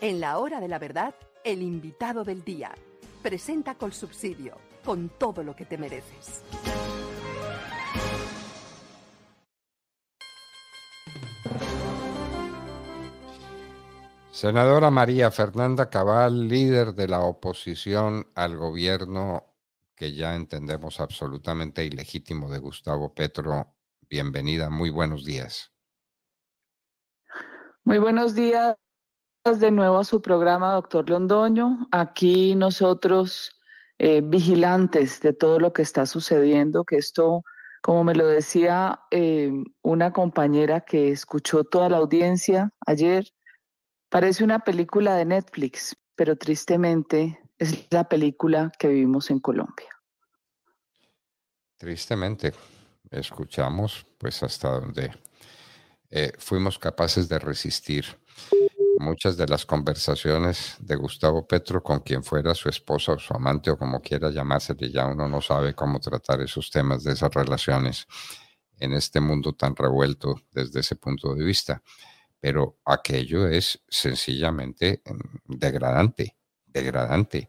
En la hora de la verdad, el invitado del día presenta con subsidio, con todo lo que te mereces. Senadora María Fernanda Cabal, líder de la oposición al gobierno que ya entendemos absolutamente ilegítimo de Gustavo Petro, bienvenida, muy buenos días. Muy buenos días de nuevo a su programa, doctor Londoño. Aquí nosotros eh, vigilantes de todo lo que está sucediendo, que esto, como me lo decía eh, una compañera que escuchó toda la audiencia ayer, parece una película de Netflix, pero tristemente es la película que vivimos en Colombia. Tristemente, escuchamos pues hasta donde eh, fuimos capaces de resistir muchas de las conversaciones de Gustavo Petro con quien fuera su esposa o su amante o como quiera llamársele, ya uno no sabe cómo tratar esos temas de esas relaciones en este mundo tan revuelto desde ese punto de vista. Pero aquello es sencillamente mm, degradante, degradante.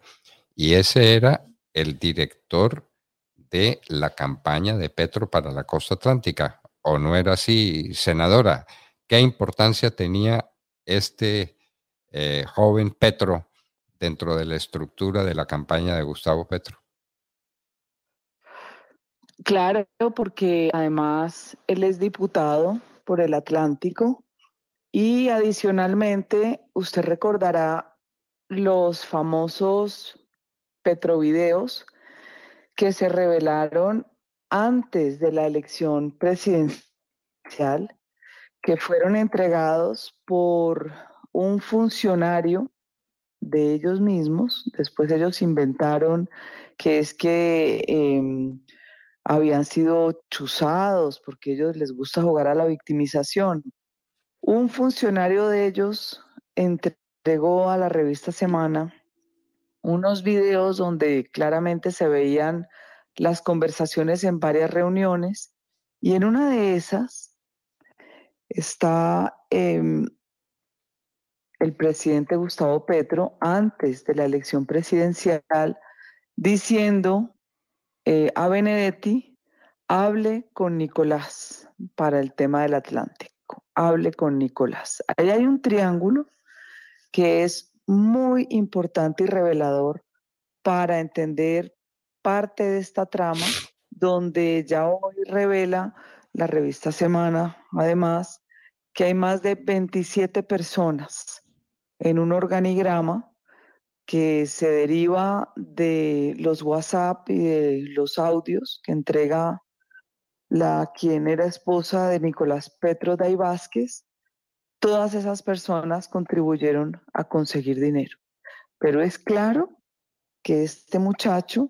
Y ese era el director de la campaña de Petro para la costa atlántica. ¿O no era así, senadora? ¿Qué importancia tenía este eh, joven Petro dentro de la estructura de la campaña de Gustavo Petro? Claro, porque además él es diputado por el Atlántico y adicionalmente usted recordará los famosos Petrovideos que se revelaron antes de la elección presidencial que fueron entregados por un funcionario de ellos mismos. Después ellos inventaron que es que em, habían sido chuzados porque ellos les gusta jugar a la victimización. Un funcionario de ellos entregó a la revista Semana unos videos donde claramente se veían las conversaciones en varias reuniones y en una de esas está em, el presidente Gustavo Petro antes de la elección presidencial diciendo eh, a Benedetti, hable con Nicolás para el tema del Atlántico, hable con Nicolás. Ahí hay un triángulo que es muy importante y revelador para entender parte de esta trama, donde ya hoy revela la revista Semana, además, que hay más de 27 personas en un organigrama que se deriva de los WhatsApp y de los audios que entrega la quien era esposa de Nicolás Petro Day Vázquez, todas esas personas contribuyeron a conseguir dinero. Pero es claro que este muchacho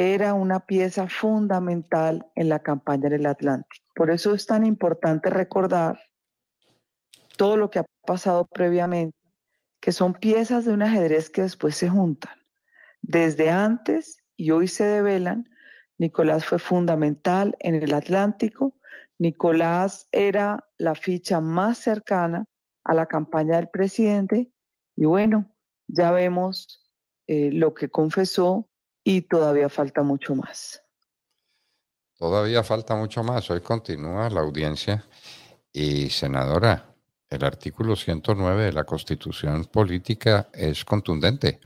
era una pieza fundamental en la campaña del Atlántico. Por eso es tan importante recordar todo lo que ha pasado previamente, que son piezas de un ajedrez que después se juntan. Desde antes y hoy se develan, Nicolás fue fundamental en el Atlántico. Nicolás era la ficha más cercana a la campaña del presidente y bueno, ya vemos eh, lo que confesó y todavía falta mucho más. Todavía falta mucho más. Hoy continúa la audiencia. Y senadora, el artículo 109 de la Constitución Política es contundente.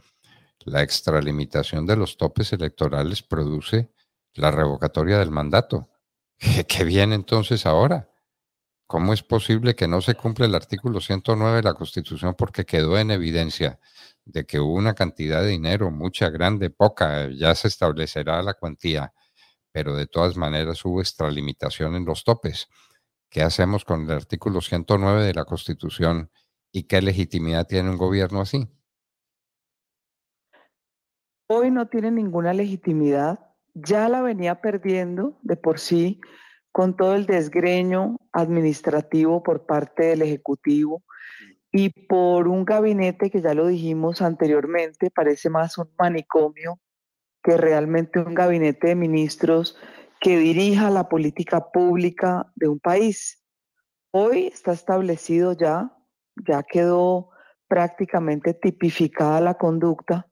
La extralimitación de los topes electorales produce la revocatoria del mandato. ¿Qué viene entonces ahora? ¿Cómo es posible que no se cumpla el artículo 109 de la Constitución porque quedó en evidencia de que hubo una cantidad de dinero, mucha, grande, poca, ya se establecerá la cuantía, pero de todas maneras hubo extralimitación en los topes. ¿Qué hacemos con el artículo 109 de la Constitución ¿Y qué legitimidad tiene un gobierno así? Hoy no tiene ninguna legitimidad, ya la venía perdiendo de por sí con todo el desgreño administrativo por parte del Ejecutivo y por un gabinete que ya lo dijimos anteriormente, parece más un manicomio que realmente un gabinete de ministros que dirija la política pública de un país. Hoy está establecido ya, ya quedó prácticamente tipificada la conducta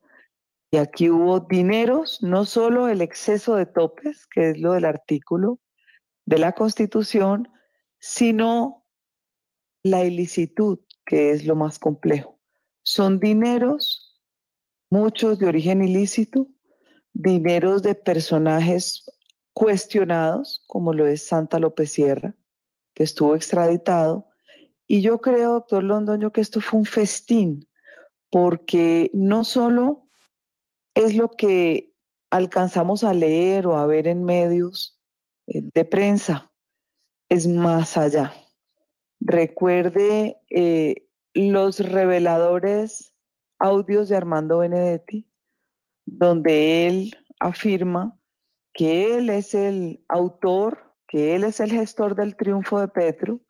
y aquí hubo dineros, no solo el exceso de topes, que es lo del artículo de la Constitución, sino la ilicitud, que es lo más complejo. Son dineros, muchos de origen ilícito, dineros de personajes cuestionados, como lo es Santa López Sierra, que estuvo extraditado. Y yo creo, doctor Londoño, que esto fue un festín, porque no solo es lo que alcanzamos a leer o a ver en medios eh, de prensa, es más allá. Recuerde eh, los reveladores audios de Armando Benedetti, donde él afirma que él es el autor, que él es el gestor del triunfo de Petro,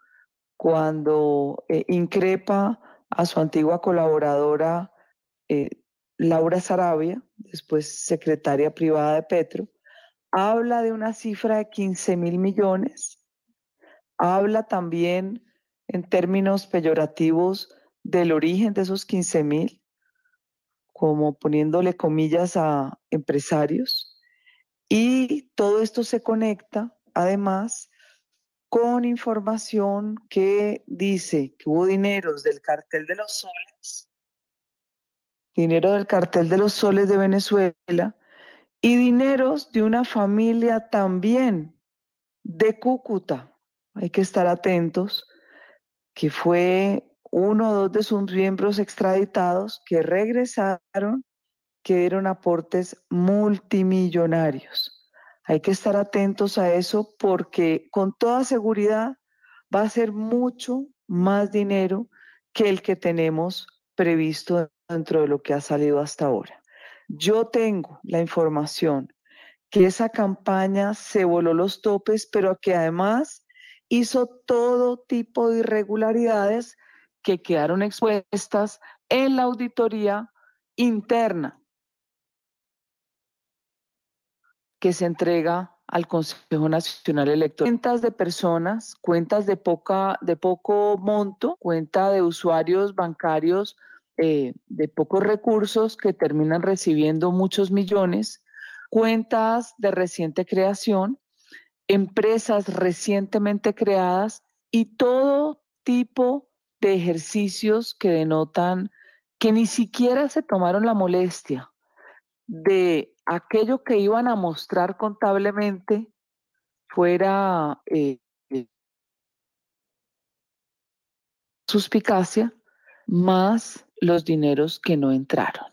cuando eh, increpa a su antigua colaboradora Laura Sarabia, después secretaria privada de Petro, habla de una cifra de 15 mil millones, habla también en términos peyorativos del origen de esos 15 mil, como poniéndole comillas a empresarios, y todo esto se conecta además con información que dice que hubo dineros del cartel de los soles dinero del cartel de los soles de Venezuela y dineros de una familia también de Cúcuta. Hay que estar atentos, que fue uno o dos de sus miembros extraditados que regresaron, que dieron aportes multimillonarios. Hay que estar atentos a eso porque con toda seguridad va a ser mucho más dinero que el que tenemos previsto dentro de lo que ha salido hasta ahora. Yo tengo la información que esa campaña se voló los topes, pero que además hizo todo tipo de irregularidades que quedaron expuestas en la auditoría interna que se entrega al Consejo Nacional Electoral. Cuentas de personas, cuentas de, poca, de poco monto, cuenta de usuarios bancarios eh, de pocos recursos que terminan recibiendo muchos millones, cuentas de reciente creación, empresas recientemente creadas y todo tipo de ejercicios que denotan que ni siquiera se tomaron la molestia de aquello que iban a mostrar contablemente fuera eh, suspicacia, más los dineros que no entraron.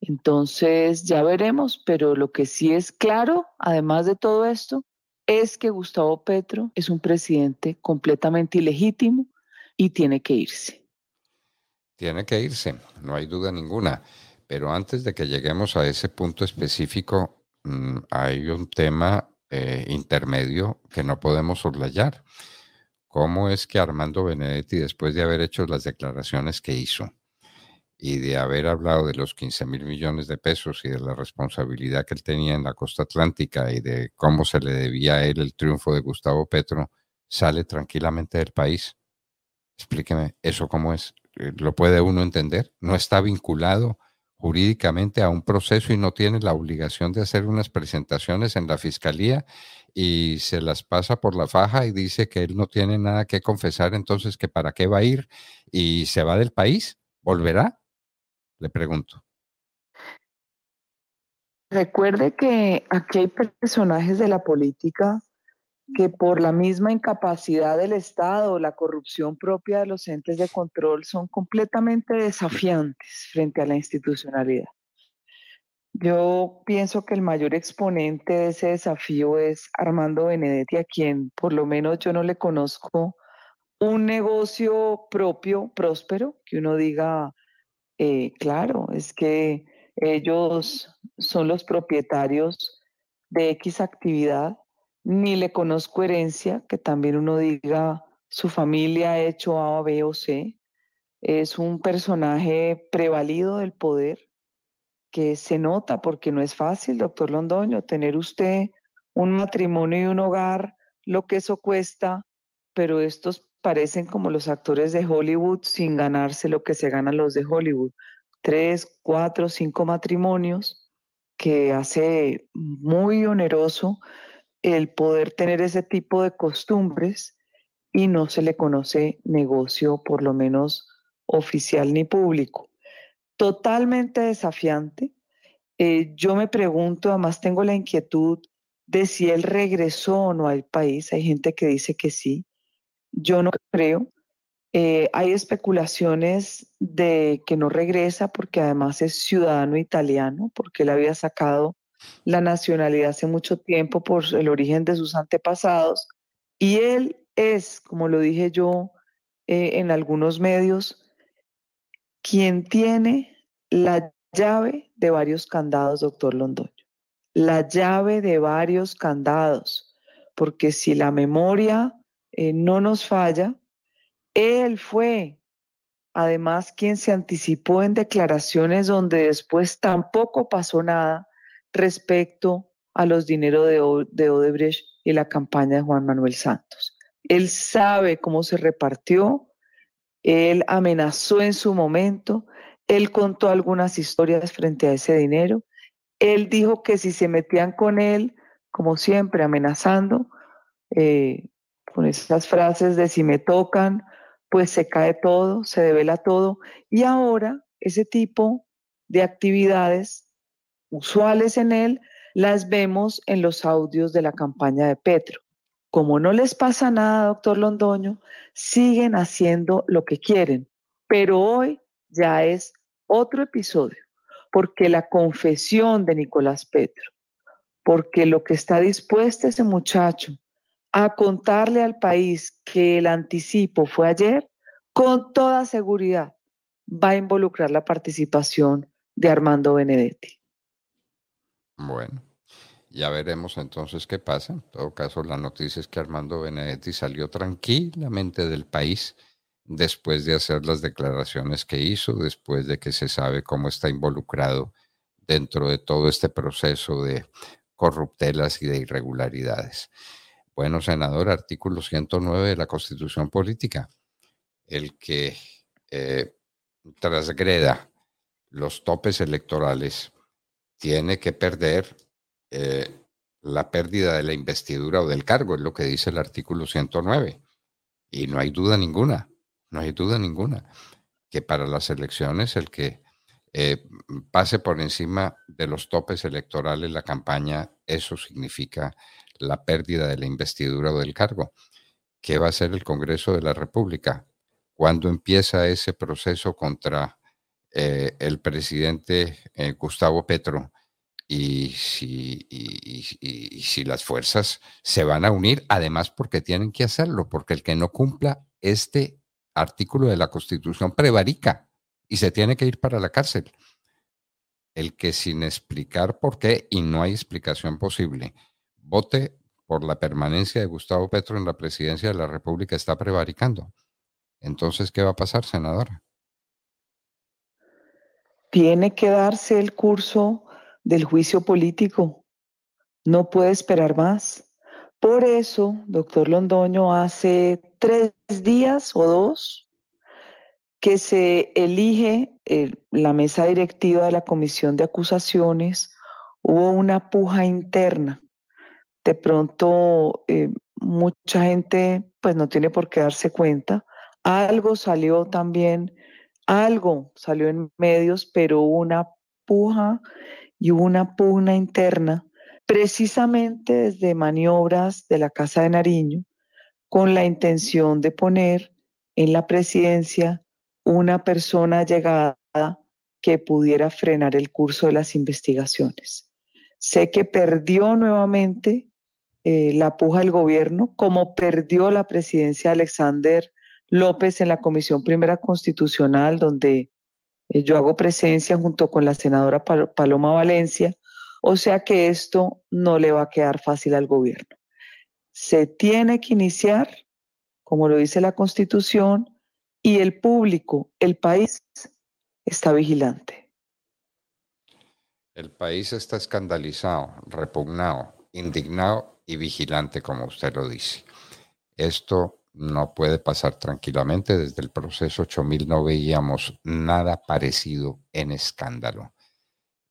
Entonces ya veremos, pero lo que sí es claro, además de todo esto, es que Gustavo Petro es un presidente completamente ilegítimo y tiene que irse. Tiene que irse, no hay duda ninguna. Pero antes de que lleguemos a ese punto específico, mm, hay un tema eh, intermedio que no podemos soslayar. ¿Cómo es que Armando Benedetti, después de haber hecho las declaraciones que hizo, y de haber hablado de los 15 mil millones de pesos y de la responsabilidad que él tenía en la costa atlántica y de cómo se le debía a él el triunfo de Gustavo Petro, sale tranquilamente del país. Explíqueme, ¿eso cómo es? Eh, ¿Lo puede uno entender? ¿No está vinculado jurídicamente a un proceso y no tiene la obligación de hacer unas presentaciones en la fiscalía y se las pasa por la faja y dice que él no tiene nada que confesar, entonces que para qué va a ir y se va del país? ¿Volverá? Le pregunto. Recuerde que aquí hay personajes de la política que por la misma incapacidad del Estado la corrupción propia de los entes de control son completamente desafiantes frente a la institucionalidad. Yo pienso que el mayor exponente de ese desafío es Armando Benedetti, a quien por lo menos yo no le conozco un negocio propio, próspero, que uno diga, eh, claro, es que ellos son los propietarios de X actividad, ni le conozco herencia, que también uno diga, su familia ha hecho A, B o C. Es un personaje prevalido del poder que se nota porque no es fácil, doctor Londoño, tener usted un matrimonio y un hogar, lo que eso cuesta, pero estos parecen como los actores de Hollywood sin ganarse lo que se ganan los de Hollywood. Tres, cuatro, cinco matrimonios que hace muy oneroso el poder tener ese tipo de costumbres y no se le conoce negocio, por lo menos oficial ni público. Totalmente desafiante. Eh, yo me pregunto, además tengo la inquietud de si él regresó o no al país. Hay gente que dice que sí. Yo no creo. Eh, hay especulaciones de que no regresa porque además es ciudadano italiano, porque él había sacado la nacionalidad hace mucho tiempo por el origen de sus antepasados. Y él es, como lo dije yo eh, en algunos medios, quien tiene la llave de varios candados, doctor Londoño la llave de varios candados, porque si la memoria eh, no nos falla, él fue además quien se anticipó en declaraciones donde después tampoco pasó nada respecto a los dineros de, de Odebrecht y la campaña de Juan Manuel Santos. Él sabe cómo se repartió, él amenazó en su momento, él contó algunas historias frente a ese dinero él dijo que si se metían con él, como siempre, amenazando, eh, con esas frases de si me tocan, pues se cae todo, se devela todo. Y ahora ese tipo de actividades usuales en él las vemos en los audios de la campaña de Petro. Como no les pasa nada, doctor Londoño, siguen haciendo lo que quieren, pero hoy ya es otro episodio porque la confesión de Nicolás Petro, porque lo que está dispuesto ese muchacho a contarle al país que el anticipo fue ayer, con toda seguridad va a involucrar la participación de Armando Benedetti. Bueno, ya veremos entonces qué pasa. En todo caso, la noticia es que Armando Benedetti salió tranquilamente del país después de hacer las declaraciones que hizo, después de que se sabe cómo está involucrado dentro de todo este proceso de corruptelas y de irregularidades. Bueno, senador, artículo 109 de la Constitución Política, el que eh, transgreda los topes electorales tiene que perder eh, la pérdida de la investidura o del cargo, es lo que dice el artículo 109. Y no hay duda ninguna no hay duda ninguna que para las elecciones el que eh, pase por encima de los topes electorales la campaña, eso significa la pérdida de la investidura o del cargo. ¿Qué va a hacer el Congreso de la República? ¿Cuándo empieza ese proceso contra eh, el presidente eh, Gustavo Petro? Y si, y si las fuerzas se van a unir, además porque tienen que hacerlo, porque el que no cumpla este artículo de la Constitución prevarica y se tiene que ir para la cárcel. El que sin explicar por qué, y no hay explicación posible, vote por la permanencia de Gustavo Petro en la presidencia de la República está prevaricando. Entonces, ¿qué va a pasar, senadora? Tiene que darse el curso del juicio político. No puede esperar más. Por eso, doctor Londoño, hace tres días o dos que se elige eh, la mesa directiva de la comisión de acusaciones, hubo una puja interna. De pronto, eh, mucha gente pues no tiene por qué darse cuenta. Algo salió también, algo salió en medios, pero una puja y una pugna interna precisamente desde maniobras de la Casa de Nariño, con la intención de poner en la presidencia una persona llegada que pudiera frenar el curso de las investigaciones. Sé que perdió nuevamente eh, la puja del gobierno, como perdió la presidencia de Alexander López en la Comisión Primera Constitucional, donde eh, yo hago presencia junto con la senadora Paloma Valencia, o sea que esto no le va a quedar fácil al gobierno. Se tiene que iniciar, como lo dice la Constitución, y el público, el país, está vigilante. El país está escandalizado, repugnado, indignado y vigilante, como usted lo dice. Esto no puede pasar tranquilamente. Desde el proceso 8000 no veíamos nada parecido en escándalo.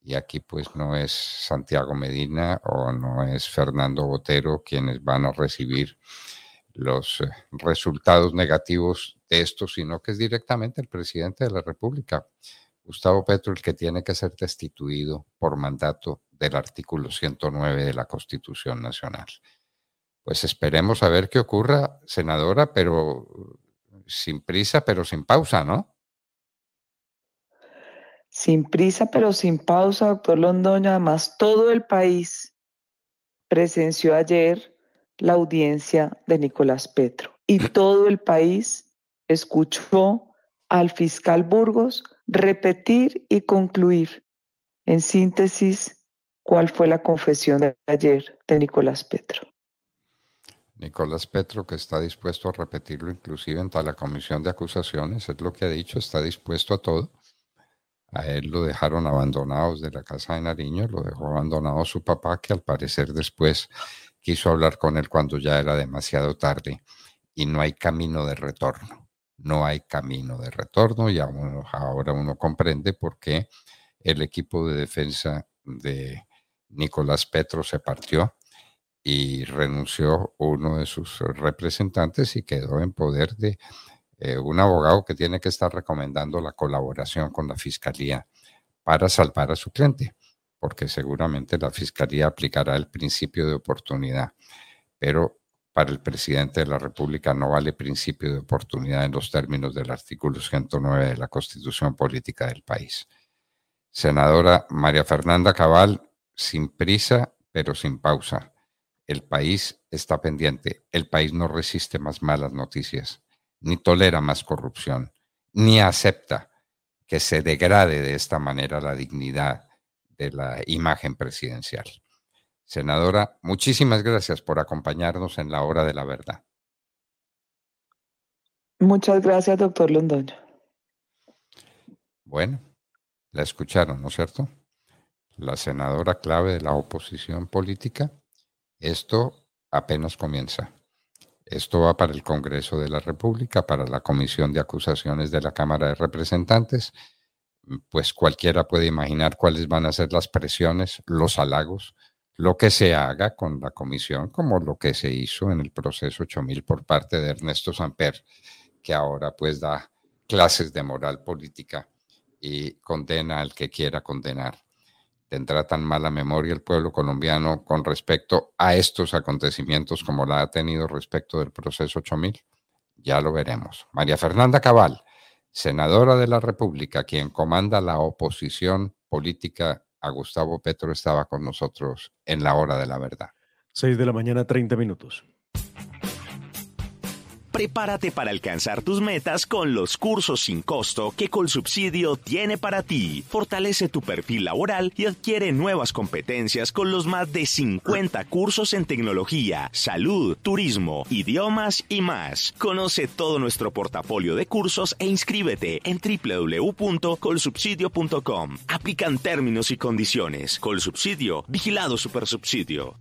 Y aquí pues no es Santiago Medina o no es Fernando Botero quienes van a recibir los eh, resultados negativos de esto, sino que es directamente el presidente de la República, Gustavo Petro, el que tiene que ser destituido por mandato del artículo 109 de la Constitución Nacional. Pues esperemos a ver qué ocurra, senadora, pero sin prisa, pero sin pausa, ¿no? Sin prisa, pero sin pausa, doctor Londoño. Además, todo el país presenció ayer la audiencia de Nicolás Petro y todo el país escuchó al fiscal Burgos repetir y concluir, en síntesis, cuál fue la confesión de ayer de Nicolás Petro. Nicolás Petro, que está dispuesto a repetirlo inclusive en la comisión de acusaciones, es lo que ha dicho, está dispuesto a todo. A él lo dejaron abandonado de la casa de Nariño, lo dejó abandonado su papá, que al parecer después quiso hablar con él cuando ya era demasiado tarde y no hay camino de retorno. No hay camino de retorno y ahora uno comprende por qué el equipo de defensa de Nicolás Petro se partió y renunció uno de sus representantes y quedó en poder de eh, un abogado que tiene que estar recomendando la colaboración con la fiscalía para salvar a su cliente, porque seguramente la fiscalía aplicará el principio de oportunidad, pero para el presidente de la República no vale principio de oportunidad en los términos del artículo 109 de la Constitución Política del país. Senadora María Fernanda Cabal, sin prisa, pero sin pausa el país está pendiente, el país no resiste más malas noticias, ni tolera más corrupción, ni acepta que se degrade de esta manera la dignidad de la imagen presidencial. Senadora, muchísimas gracias por acompañarnos en la hora de la verdad. Muchas gracias, doctor Londoño. Bueno, la escucharon, ¿no es cierto? La senadora clave de la oposición política esto apenas comienza. Esto va para el Congreso de la República, para la Comisión de Acusaciones de la Cámara de Representantes. Pues cualquiera puede imaginar cuáles van a ser las presiones, los halagos, lo que se haga con la comisión, como lo que se hizo en el proceso 8000 por parte de Ernesto Samper, que ahora pues da clases de moral política y condena al que quiera condenar tendrá tan mala memoria el pueblo colombiano con respecto a estos acontecimientos como la ha tenido respecto del proceso 8000? Ya lo veremos. María Fernanda Cabal, senadora de la República, quien comanda la oposición política a Gustavo Petro, estaba con nosotros en la hora de la verdad. 6 de la mañana, 30 minutos. Prepárate para alcanzar tus metas con los cursos sin costo que Colsubsidio tiene para ti. Fortalece tu perfil laboral y adquiere nuevas competencias con los más de 50 cursos en tecnología, salud, turismo, idiomas y más. Conoce todo nuestro portafolio de cursos e inscríbete en www.colsubsidio.com. Aplican términos y condiciones. Colsubsidio, vigilado supersubsidio.